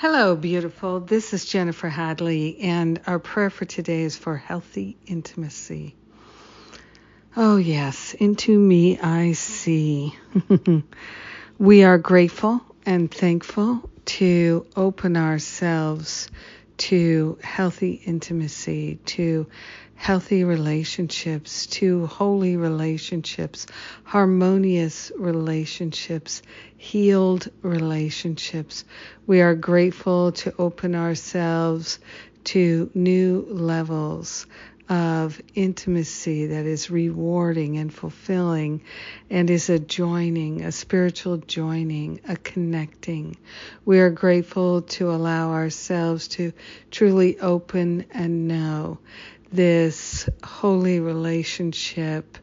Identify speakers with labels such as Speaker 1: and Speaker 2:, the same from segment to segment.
Speaker 1: Hello, beautiful. This is Jennifer Hadley, and our prayer for today is for healthy intimacy. Oh, yes, into me I see. we are grateful and thankful to open ourselves to healthy intimacy, to healthy relationships, to holy relationships, harmonious relationships, healed relationships. We are grateful to open ourselves to new levels of intimacy that is rewarding and fulfilling and is a joining, a spiritual joining, a connecting. We are grateful to allow ourselves to truly open and know this holy relationship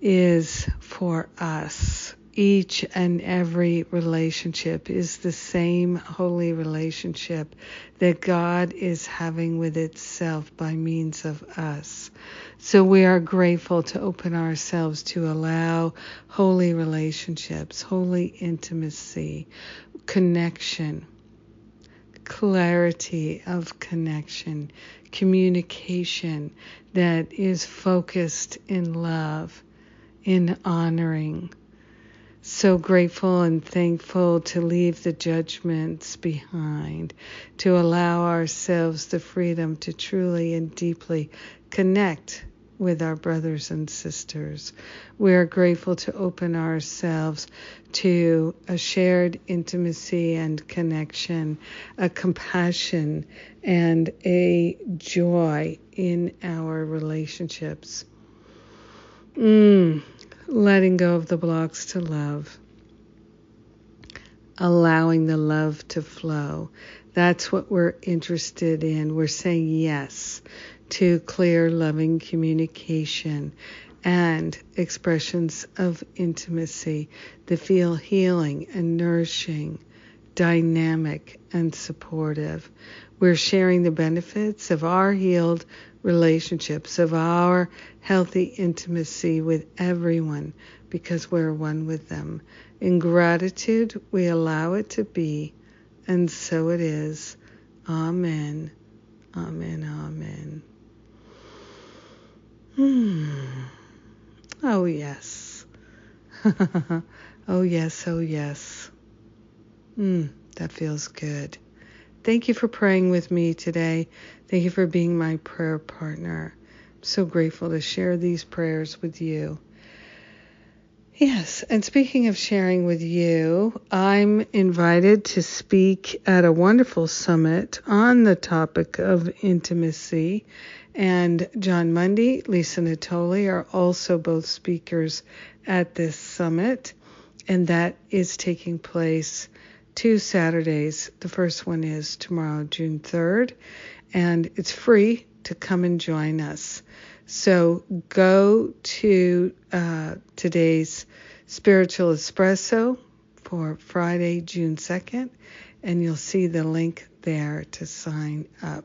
Speaker 1: is for us each and every relationship is the same holy relationship that God is having with itself by means of us. So we are grateful to open ourselves to allow holy relationships, holy intimacy, connection, clarity of connection, communication that is focused in love, in honoring so grateful and thankful to leave the judgments behind, to allow ourselves the freedom to truly and deeply connect with our brothers and sisters. We are grateful to open ourselves to a shared intimacy and connection, a compassion and a joy in our relationships. Mm, letting go of the blocks to love, allowing the love to flow. That's what we're interested in. We're saying yes to clear, loving communication and expressions of intimacy that feel healing and nourishing, dynamic and supportive. We're sharing the benefits of our healed relationships, of our healthy intimacy with everyone because we're one with them. In gratitude, we allow it to be, and so it is. Amen. Amen. Amen. Hmm. Oh, yes. oh, yes. Oh, yes. Hmm. That feels good. Thank you for praying with me today. Thank you for being my prayer partner. I'm so grateful to share these prayers with you. Yes, and speaking of sharing with you, I'm invited to speak at a wonderful summit on the topic of intimacy. And Jon Mundy, Lisa Natoli are also both speakers at this summit. And that is taking place two Saturdays. The first one is tomorrow, June 3rd, and it's free to come and join us. So go to uh, today's Spiritual Espresso for Friday, June 2nd, and you'll see the link there to sign up.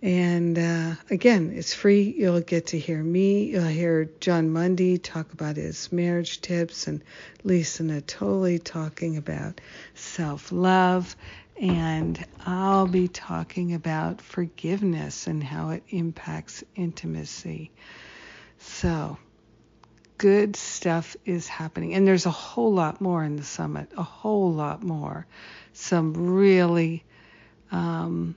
Speaker 1: And uh, again, it's free. You'll get to hear me. You'll hear Jon Mundy talk about his marriage tips and Lisa Natoli talking about self love. And I'll be talking about forgiveness and how it impacts intimacy. So, good stuff is happening. And there's a whole lot more in the summit, a whole lot more. Some really um,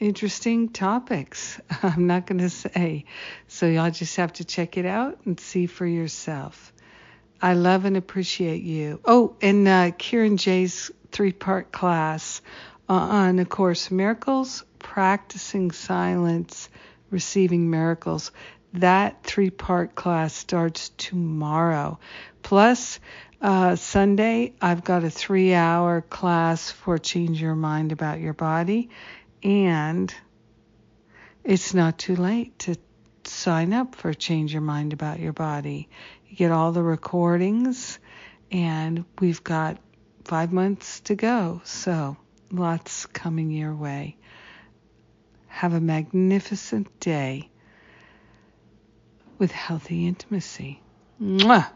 Speaker 1: interesting topics. I'm not going to say. So y'all just have to check it out and see for yourself. I love and appreciate you. Oh, and uh, Kieran Jay's three part class on A Course Miracles, Practicing Silence, Receiving Miracles. That three part class starts tomorrow. Plus, Uh, Sunday, I've got a three hour class for Change Your Mind About Your Body. And it's not too late to sign up for Change Your Mind About Your Body. You get all the recordings, and we've got five months to go. So lots coming your way. Have a magnificent day with healthy intimacy. Mwah!